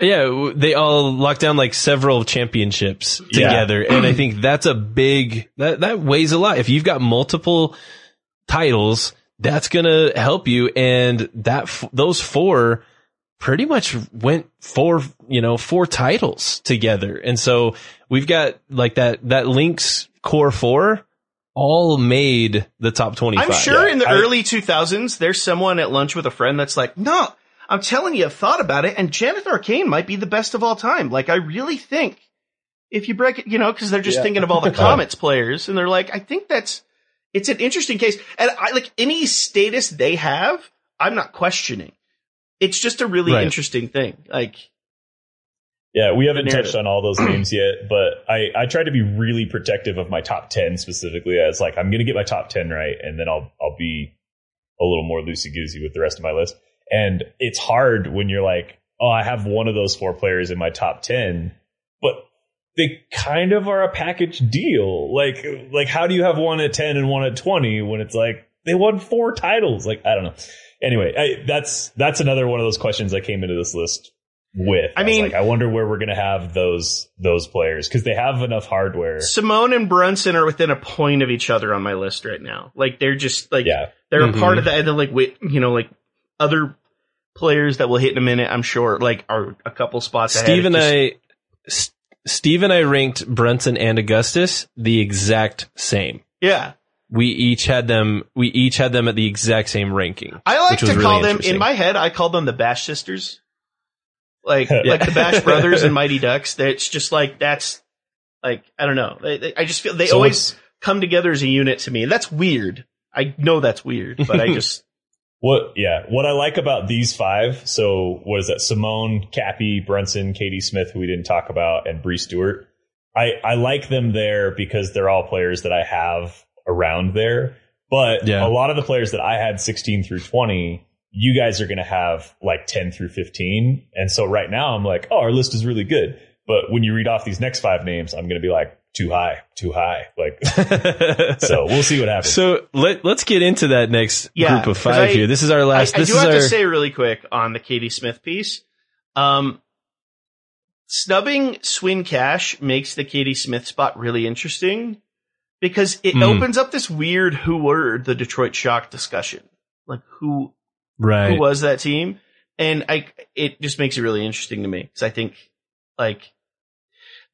Yeah, they all locked down like several championships Yeah. together, and I think that's a big that that weighs a lot. If you've got multiple titles, that's gonna help you, and that f- those four pretty much went four you know four titles together, and so we've got like that that Lynx core four all made the top twenty five. I'm sure in the I- early 2000s, there's someone at lunch with a friend that's like, no, I'm telling you, I've thought about it, and Janeth Arcain might be the best of all time. Like, I really think if you break it, you know, because they're just Yeah. thinking of all the <laughs> Comets players, and they're like, I think that's it's an interesting case, and I like any status they have, I'm not questioning. It's just a really Right. interesting thing. Like, Yeah, we haven't narrative. touched on all those names <clears throat> yet, but I, I try to be really protective of my top 10 specifically as like, I'm going to get my top 10 right. And then I'll, I'll be a little more loosey goosey with the rest of my list. And it's hard when you're like, oh, I have one of those four players in my top 10, but they kind of are a package deal. Like, like how do you have one at 10 and one at 20 when it's like they won four titles? Like, I don't know. Anyway, I, that's, that's another one of those questions that came into this list with. I was mean- like, I wonder where we're going to have those those players because they have enough hardware. Seimone and Brunson are within a point of each other on my list right now. Like they're just like Yeah. they're Mhm. a part of that. And then like wait, you know, like other players that we'll hit in a minute. I'm sure like are a couple spots. ahead. Steve and Just- I, S- Steve and I ranked Brunson and Augustus the exact same. yeah. We each had them. We each had them at the exact same ranking. I like which was to really call them in my head. I call them the Bash sisters, like <laughs> like the Bash <laughs> brothers and Mighty Ducks. That's just like that's like I don't know. They, they- I just feel they So always come together as a unit to me. That's weird. I know that's weird, but I <laughs> just What? Yeah. What I like about these five. So what is that? Seimone, Cappie, Brunson, Katie Smith, who we didn't talk about, and Bree Stewart. I I like them there because they're all players that I have around there. But Yeah. a lot of the players that I had 16 through 20, you guys are going to have like 10 through 15. And so right now I'm like, oh, our list is really good. But when you read off these next five names, I'm going to be like, too high, too high. Like, <laughs> so we'll see what happens. So let let's get into that next Yeah, group of 'cause five I- here. This is our last. I, I do is have our. to say really quick on the Katie Smith piece. Um, snubbing Swin Cash makes the Katie Smith spot really interesting because it Hmm. opens up this weird who were the Detroit Shock discussion. Like who right. who was that team? And I it just makes it really interesting to me because I think like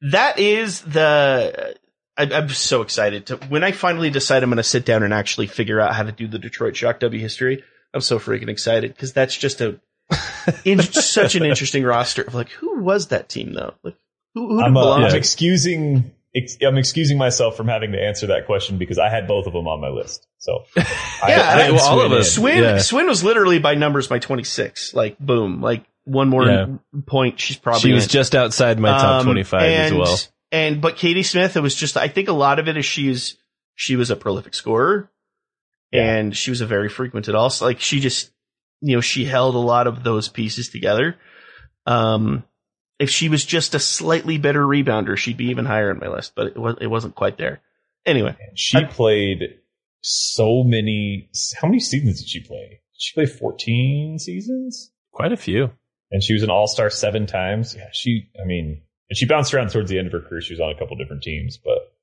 that is the I, I'm so excited to when I finally decide I'm going to sit down and actually figure out how to do the Detroit Shock W history. I'm so freaking excited because that's just a <laughs> in, such an interesting roster of like who was that team though? Like who, who I'm, uh, I'm excusing ex- I'm excusing myself from having to answer that question because I had both of them on my list. So <laughs> I, Yeah, I well, all of Swin us- Swin Yeah. Swin was literally by numbers my 26. Like boom, like one more Yeah. point. She's probably she was in. just outside my top Um, twenty-five as well. And but Katie Smith, it was just I think a lot of it is she's she was a prolific scorer, and she was a very frequented also. Like she just you know she held a lot of those pieces together. Um, if she was just a slightly better rebounder, she'd be even higher on my list. But it was it wasn't quite there. Anyway, She played so many. How many seasons did she play? Did she play 14 seasons? Quite a few. And she was an all star seven times. Yeah, she, I mean, and she bounced around towards the end of her career. She was on a couple different teams, but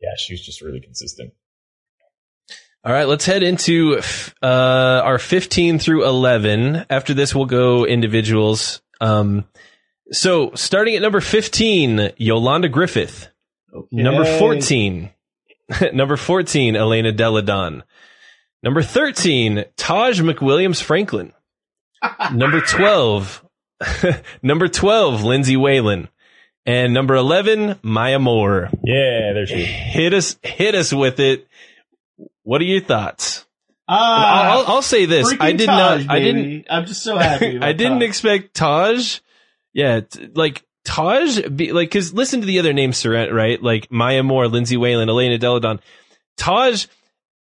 yeah, she was just really consistent. All right, let's head into uh, our 15 through 11. After this, we'll go individuals. Um, so, starting at number 15, Yolanda Griffith. Number 14, <laughs> number 14, Elena Delle Donne. Number 13, Taj McWilliams Franklin. Number 12, <laughs> number 12, Lindsay Whalen. And number 11, Maya Moore. Yeah, there she is. Hit us, hit us with it. What are your thoughts? Ah, I'll, I'll, I'll say this. I did not. I didn't. I'm just so happy. <laughs> I didn't expect Taj. Yeah, t- like Taj. Be, like, cause listen to the other names, surround right? Like Maya Moore, Lindsay Whalen, Elena Delle Donne, Taj.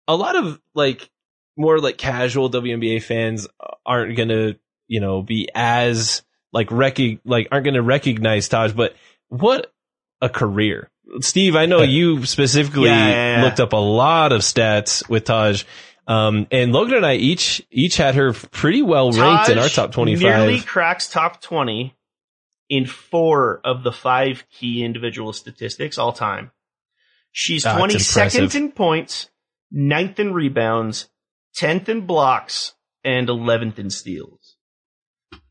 A lot of like more like casual WNBA fans aren't gonna, you know, be as like rec like aren't gonna recognize Taj. But what a career, Steve! I know you specifically Yeah, yeah, yeah. looked up a lot of stats with Taj. Um, and Logan and I each each had her pretty well ranked in our top twenty Nearly five. cracks top 20 in four of the five key individual statistics all time. She's it's 22nd in points, 9th in rebounds, 10th in blocks, and 11th in steals.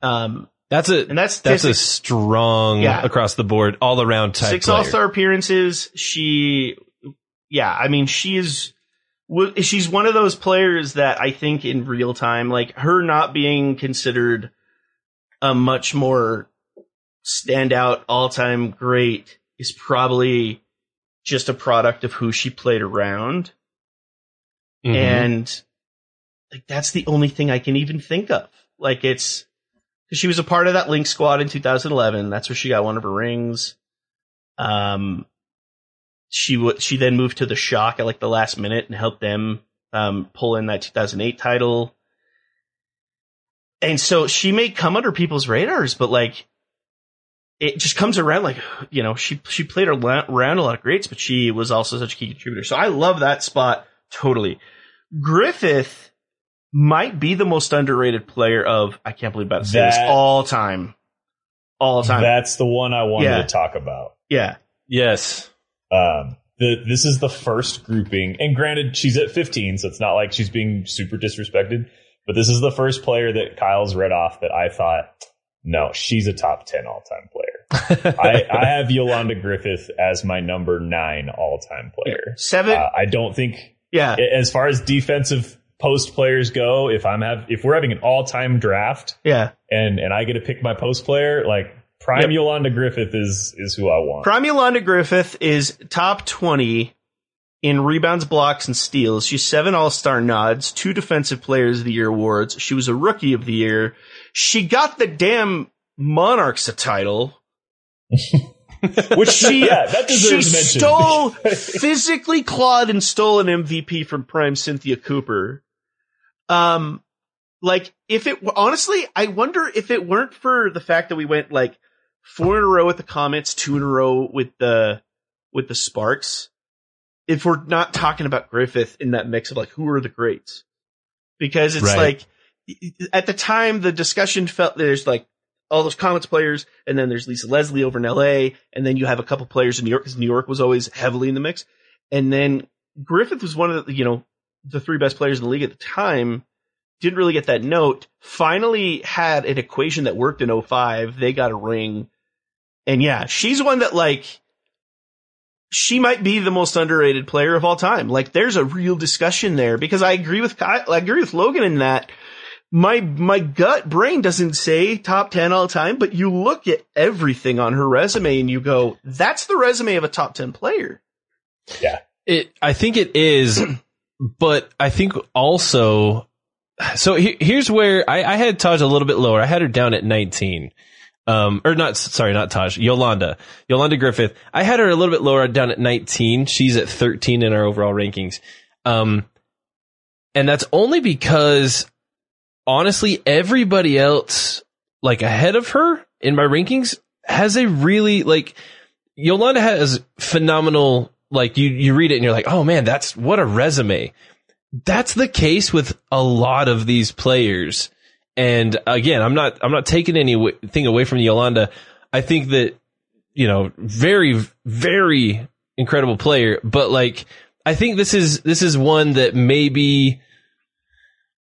Um, That's a and that's that's a strong Yeah. across the board, all around type six. All Star appearances. She, yeah, I mean, she is. She's one of those players that I think in real time, like her not being considered a much more standout all time great, is probably just a product of who she played around, Mhm. and like that's the only thing I can even think of. Like it's because she was a part of that Lynx squad in 2011. That's where she got one of her rings. Um, she w- she then moved to the Shock at like the last minute and helped them um, pull in that 2008 title. And so she may come under people's radars, but like it just comes around like you know she she played around a lot of greats, but she was also such a key contributor. So I love that spot totally. Griffith might be the most underrated player of I can't believe about to say this all time. all time. That's the one I wanted Yeah. to talk about. yeah. Yes. Um, the, this is the first grouping, and granted, she's at 15, so it's not like she's being super disrespected. But this is the first player that Kyle's read off that I thought, no, she's a top 10 all time player. <laughs> I, I have Yolanda Griffith as my number nine all time player. Seven. Uh, I don't think, yeah. as far as defensive post players go, if I'm have if we're having an all time draft yeah. and and I get to pick my post player, like prime Yep. Yolanda Griffith is is who I want. Prime Yolanda Griffith is top 20 in rebounds, blocks, and steals. She's seven All Star nods, two Defensive Players of the Year awards. She was a Rookie of the Year. She got the damn Monarchs a title. <laughs> Which She, yeah, that she deserves mention. stole, <laughs> physically clawed and stole an MVP from Prime Cynthia Cooper. Um, like if it honestly, I wonder if it weren't for the fact that we went like four in a row with the Comets, two in a row with the with the Sparks. If we're not talking about Griffith in that mix of like who are the greats, because it's Right. like at the time the discussion felt there's like all those Comets players, and then there's Lisa Leslie over in L.A., and then you have a couple players in New York because New York was always heavily in the mix, and then Griffith was one of the you know the three best players in the league at the time. Didn't really get that note. Finally had an equation that worked in 05. They got a ring. And yeah, she's one that like, she might be the most underrated player of all time. Like there's a real discussion there because I agree with Kyle, I agree with Logan in that my, my gut brain doesn't say top 10 all time, but you look at everything on her resume and you go, that's the resume of a top 10 player. Yeah. It, I think it is, <clears throat> but I think also, so he, here's where I, I had Taj a little bit lower. I had her down at 19. Um, or not, sorry, not Taj, Yolanda, Yolanda Griffith. I had her a little bit lower down at 19. She's at 13 in our overall rankings. Um, and that's only because honestly, everybody else, like ahead of her in my rankings has a really, like, Yolanda has phenomenal, like you, you read it and you're like, oh man, that's what a resume. That's the case with a lot of these players. And again, I'm not, I'm not taking anything away from Yolanda. I think that, you know, very, very incredible player, but like, I think this is, this is one that maybe,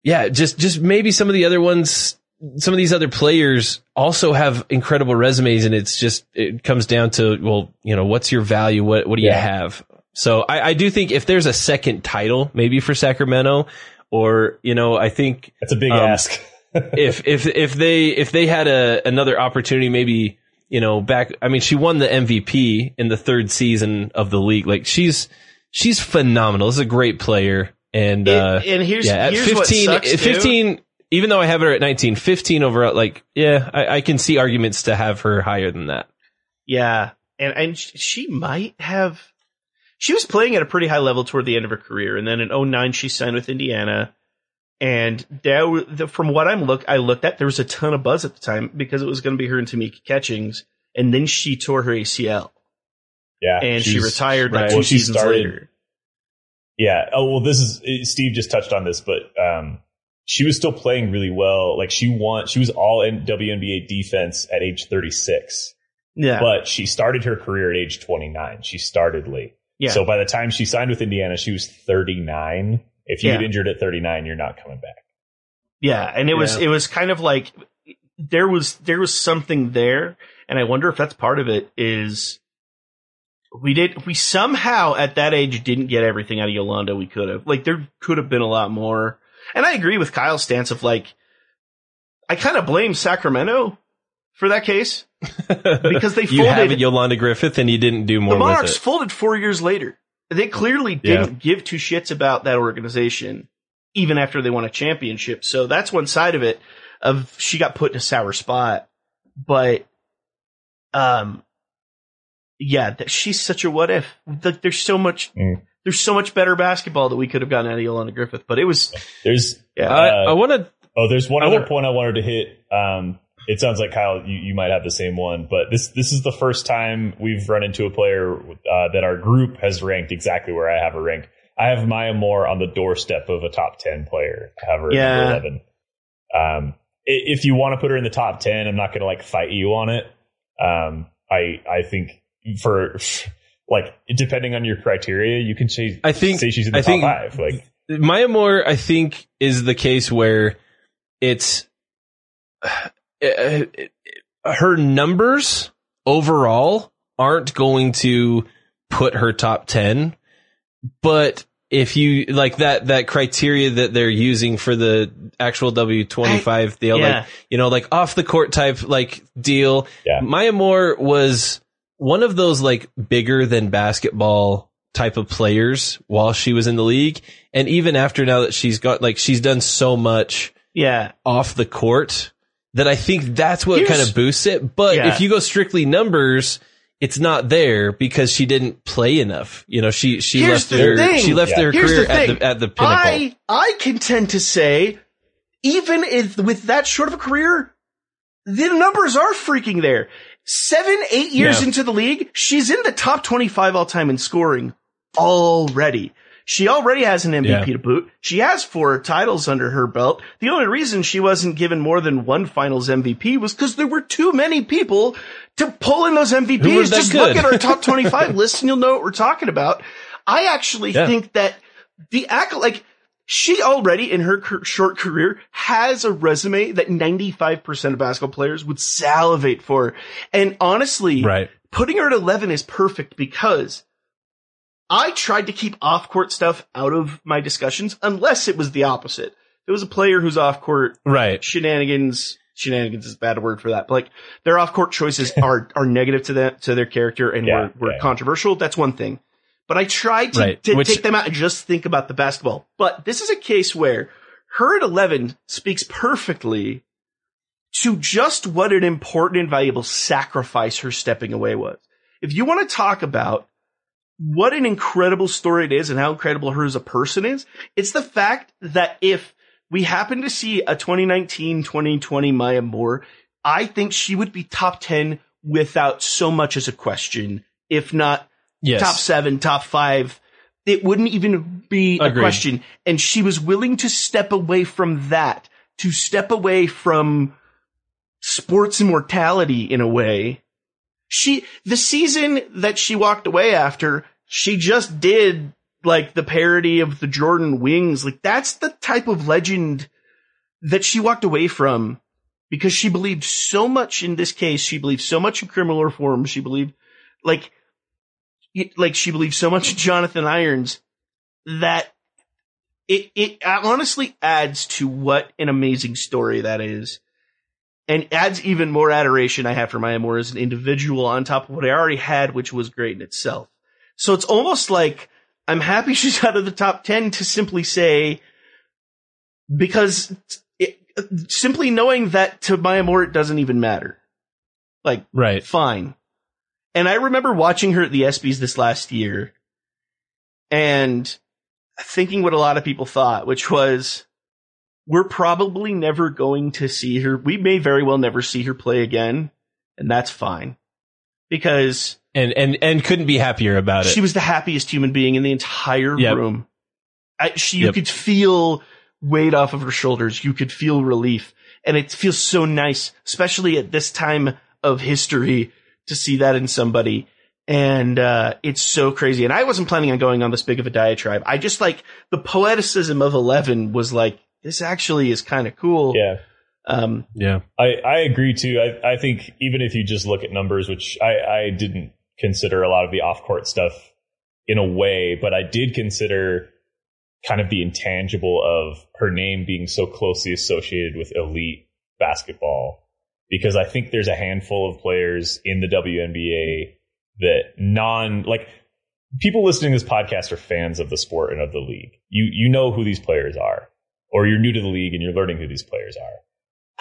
yeah, just, just maybe some of the other ones, some of these other players also have incredible resumes and it's just, it comes down to, well, you know, what's your value? What, what do you have? So I, I do think if there's a second title, maybe for Sacramento, or, you know, I think That's a big Um, ask. <laughs> if, if, if they, if they had a, another opportunity, maybe, you know, back, I mean, she won the MVP in the third season of the league. Like she's, she's phenomenal. This is a great player. And, uh, and here's, yeah, at here's 15, what sucks, at too. 15, even though I have her at 19, 15 overall, like, yeah, I, I can see arguments to have her higher than that. Yeah, and and she might have. She was playing at a pretty high level toward the end of her career, and then in 09 she signed with Indiana. And there, the, from what I'm look, I looked at, there was a ton of buzz at the time because it was going to be her and Tamika Catchings, and then she tore her ACL, Yeah. and she she's- retired like right. two Well, she seasons started- later. Yeah. Oh well, this is Steve just touched on this, but um, she was still playing really well. Like she won, she was all in WNBA defense at age 36, Yeah, but she started her career at age 29. She started late. yeah, So by the time she signed with Indiana, she was 39. If you Yeah. get injured at 39, you're not coming back. yeah, and it was Yeah. it was kind of like there was there was something there, and I wonder if that's part of it. Is we did we somehow at that age didn't get everything out of Yolanda we could have. Like there could have been a lot more. And I agree with Kyle's stance of like I kind of blame Sacramento for that case <laughs> because they you have folded Yolanda Griffith and you didn't do more the Monarchs with it. folded 4 years later. They clearly didn't give two shits about that organization even after they won a championship. So that's one side of it of she got put in a sour spot. But um yeah, that she's such a what if. Like, there's so much Mm. There's so much better basketball that we could have gotten out of Yolanda Griffith, but it was There's yeah. I, Uh, I want to, Oh, there's one I other want- point I wanted to hit. Um, it sounds like Kyle, you, you might have the same one, but this this is the first time we've run into a player uh, that our group has ranked exactly where I have her ranked. I have Maya Moore on the doorstep of a top ten player. I have her Yeah. number eleven. Um, if you want to put her in the top ten, I'm not going to like fight you on it. Um, I I think for like depending on your criteria, you can say I think say she's in the I top think five. Like Maya Moore, I think, is the case where it's uh, her numbers overall aren't going to put her top 10, but if you like that, that criteria that they're using for the actual W25 deal, yeah. like, you know, like off the court type, like deal, Yeah. Maya Moore was one of those like bigger than basketball type of players while she was in the league. And even after now that she's got, like, she's done so much Yeah. off the court that I think that's what Here's- kind of boosts it. But Yeah. if you go strictly numbers, it's not there because she didn't play enough. You know, she, she Here's left the her, thing. she left Yeah. her Here's career the at the, at the pinnacle. I I contend to say, even if with that short of a career, the numbers are freaking there. Seven, eight years Yeah. into the league, she's in the top twenty-five all time in scoring already. She already has an MVP Yeah. to boot. She has four titles under her belt. The only reason she wasn't given more than one finals MVP was because there were too many people to pull in those MVPs. Just look at our top <laughs> 25 list and you'll know what we're talking about. I actually Yeah. think that the act, like, she already in her cur- short career has a resume that 95% of basketball players would salivate for. And honestly, Right. putting her at 11 is perfect because I tried to keep off court stuff out of my discussions unless it was the opposite. It was a player who's off court Right. shenanigans, shenanigans is a bad word for that, but like their off court choices <laughs> are, are negative to them, to their character and Yeah, were, were yeah. controversial. That's one thing. But I tried to, Right, to which- take them out and just think about the basketball. But this is a case where her at 11 speaks perfectly to just what an important and valuable sacrifice her stepping away was. If you want to talk about what an incredible story it is and how incredible her as a person is, it's the fact that if we happen to see a 2019, 2020 Maya Moore, I think she would be top 10 without so much as a question, if not Yes. top seven, top five. It wouldn't even be a question. And she was willing to step away from that, to step away from sports immortality in a way. She, the season that she walked away after, she just did like the parody of the Jordan wings. Like that's the type of legend that she walked away from because she believed so much in this case. She believed so much in criminal reform. She believed like, it- like she believes so much in Jonathan Irons that it, it uh, honestly adds to what an amazing story that is. And adds even more adoration I have for Maya Moore as an individual on top of what I already had, which was great in itself. So it's almost like I'm happy <laughs> she's out of the top 10 to simply say, because it, simply knowing that to Maya Moore, it doesn't even matter. Like, Right. fine. And I remember watching her at the ESPYs this last year and thinking what a lot of people thought, which was, we're probably never going to see her. We may very well never see her play again. And that's fine because And, and, and couldn't be happier about it. she was the happiest human being in the entire Yep. room. I, she, you Yep. could feel weight off of her shoulders. You could feel relief. And it feels so nice, especially at this time of history to see that in somebody. And, uh, it's so crazy. And I wasn't planning on going on this big of a diatribe. I just like the poeticism of 11 was like, this actually is kind of cool. yeah. Um, yeah. I, I agree too. I, I think even if you just look at numbers, which I, I didn't consider a lot of the off court stuff in a way, but I did consider kind of the intangible of her name being so closely associated with elite basketball. Because I think there's a handful of players in the WNBA that non, like, people listening to this podcast are fans of the sport and of the league. You, you know who these players are, or you're new to the league and you're learning who these players are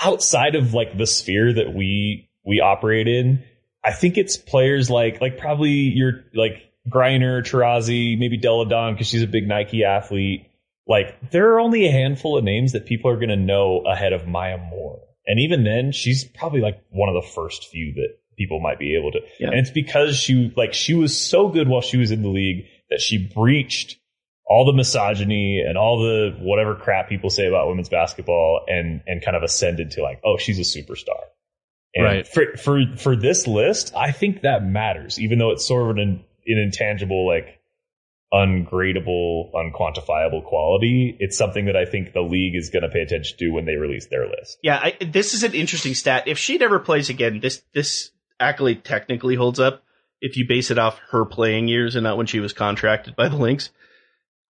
outside of like the sphere that we we operate in, I think it's players like like probably your like Griner, Taurasi, maybe Delle Donne because she's a big Nike athlete. Like there are only a handful of names that people are going to know ahead of Maya Moore, and even then, she's probably like one of the first few that people might be able to. Yeah. And it's because she like she was so good while she was in the league that she breached all the misogyny and all the whatever crap people say about women's basketball and and kind of ascended to like oh she's a superstar And Right. For for for this list, I think that matters, even though it's sort of an, an intangible, like ungradable, unquantifiable quality. It's something that I think the league is going to pay attention to when they release their list. Yeah, I, this is an interesting stat. If she never plays again, this this accolade technically holds up if you base it off her playing years and not when she was contracted by the Lynx.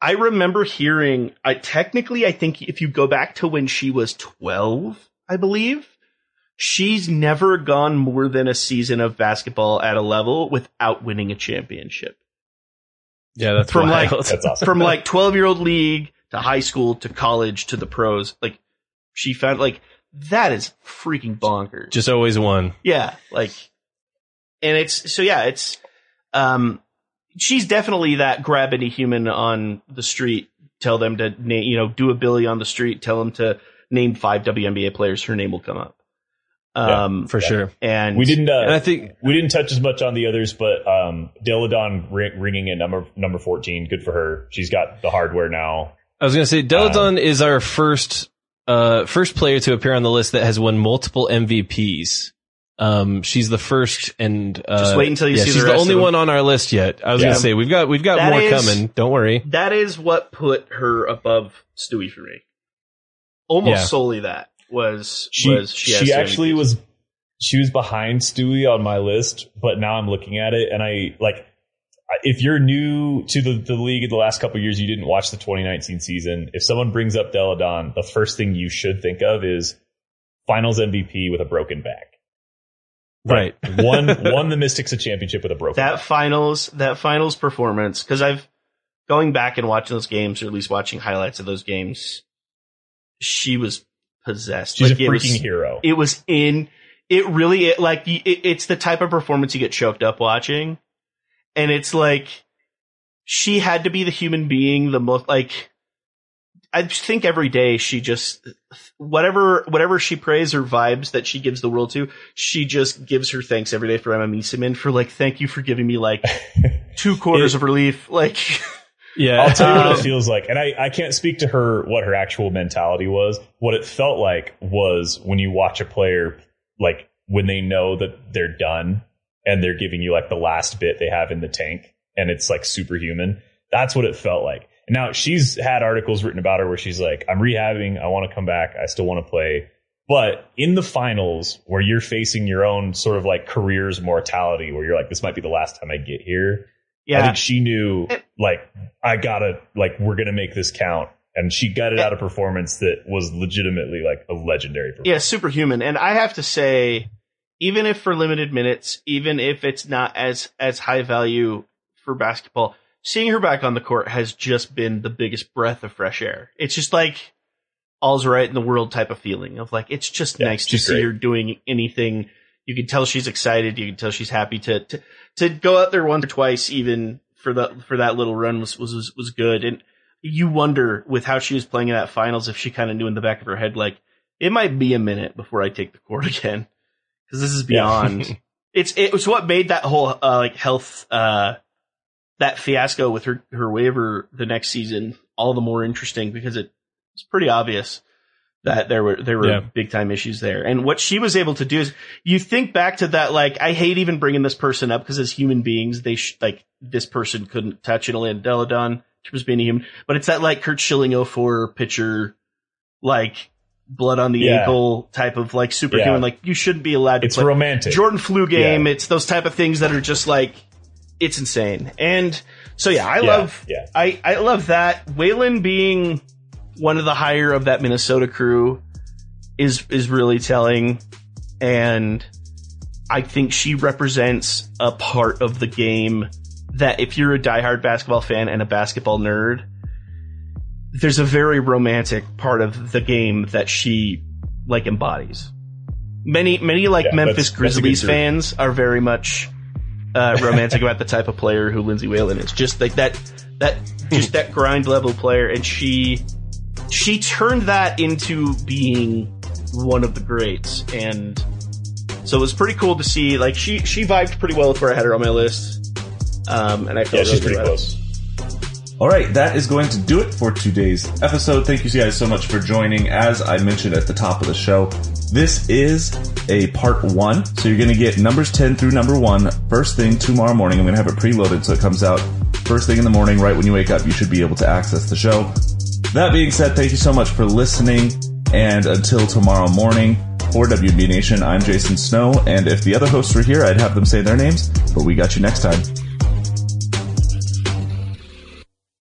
I remember hearing, I technically, I think if you go back to when she was 12, I believe, she's never gone more than a season of basketball at a level without winning a championship. Yeah, that's From wild. like- <laughs> That's awesome. From like 12 year old league to high school to college to the pros. Like, she found, like, that is freaking bonkers. just always one. Yeah, like, and it's so yeah, it's um, she's definitely that grab any human on the street, tell them to name, you know, do a Billy on the street, tell them to name five WNBA players, her name will come up. Um, For sure. and We didn't. Uh, And I think we didn't touch as much on the others, but um, Delle Donne ri- ringing in number number fourteen. Good for her. She's got the hardware now. I was going to say Delle Donne is our first uh first player to appear on the list that has won multiple MVPs. Um, she's the first, and uh, Just wait until you yeah, see the she's the rest only of them. one on our list yet. I was Yeah. going to say we've got we've got That more is- coming. Don't worry. that is what put her above Stewie for me. Almost Yeah. solely that was She was she, has so actually was she was behind Stewie on my list, but now I'm looking at it and I like if you're new to the, the league in the last couple of years, you didn't watch the 2019 season. If someone brings up Delle Donne, the first thing you should think of is Finals MVP with a broken back. Right. <laughs> won won the Mystics a championship with a broken that back. finals that finals performance because I've going back and watching those games or at least watching highlights of those games. She was possessed. She's Like, a it freaking was, hero. It was in. It really it, like it, it's the type of performance you get choked up watching, and it's like she had to be the human being the most like. I think every day she just whatever whatever she prays or vibes that she gives the world to, she just gives her thanks every day for Emma Meesseman for like thank you for giving me like <laughs> two quarters of relief. Like <laughs> Yeah. I'll tell you what Um, it feels like. And I, I can't speak to her what her actual mentality was. What it felt like was when you watch a player, like when they know that they're done and they're giving you like the last bit they have in the tank and it's like superhuman. That's what it felt like. And now she's had articles written about her where she's like, I'm rehabbing. I want to come back. I still want to play. But in the finals where you're facing your own sort of like career's mortality, where you're like, this might be the last time I get here. I think she knew, like, I gotta, like, we're gonna make this count. And she gutted it, out a performance that was legitimately, like, a legendary performance. yeah, superhuman. And I have to say, even if for limited minutes, even if it's not as as high value for basketball, seeing her back on the court has just been the biggest breath of fresh air. It's just like all's right in the world type of feeling of like it's just Yeah, nice to see great. her doing anything. You can tell she's excited. You can tell she's happy to to, to go out there once or twice, even for the for that little run was was was good. And you wonder with how she was playing in that finals if she kind of knew in the back of her head like it might be a minute before I take the court <laughs> again because this is Yeah. beyond. <laughs> it's it was what made that whole uh, like health uh that fiasco with her her waiver the next season all the more interesting because it it's pretty obvious that there were there were Yeah. big time issues there. And what she was able to do is you think back to that like I hate even bringing this person up because as human beings they sh- like this person couldn't touch an Delle Donne was being a human, but it's that like Curt Schilling 04 pitcher like blood on the Yeah. ankle type of like superhuman Yeah. like you shouldn't be allowed to It's play. romantic. Jordan flu game. Yeah. It's those type of things that are just like it's insane. And so yeah, I love. I I love that Whalen being one of the higher of that Minnesota crew is is really telling and I think she represents a part of the game that if you're a diehard basketball fan and a basketball nerd, there's a very romantic part of the game that she like embodies. Many many like Yeah, Memphis that's- that's a good Grizzlies fans are very much uh, romantic about the type of player who Lindsay Whalen is. Just like that that just that grind level player and she she turned that into being one of the greats and so it was pretty cool to see like she she vibed pretty well with where I had her on my list. Um, and I Yeah, felt she's really pretty about it. close. All right, that is going to do it for today's episode. Thank you guys so much for joining. As I mentioned at the top of the show, This is a part one. So you're going to get numbers 10 through number one first thing tomorrow morning. I'm going to have it preloaded so it comes out first thing in the morning, right when you wake up. You should be able to access the show. That being said, thank you so much for listening. And until tomorrow morning, for WB Nation, I'm Jason Snow. And if the other hosts were here, I'd have them say their names, but we got you next time.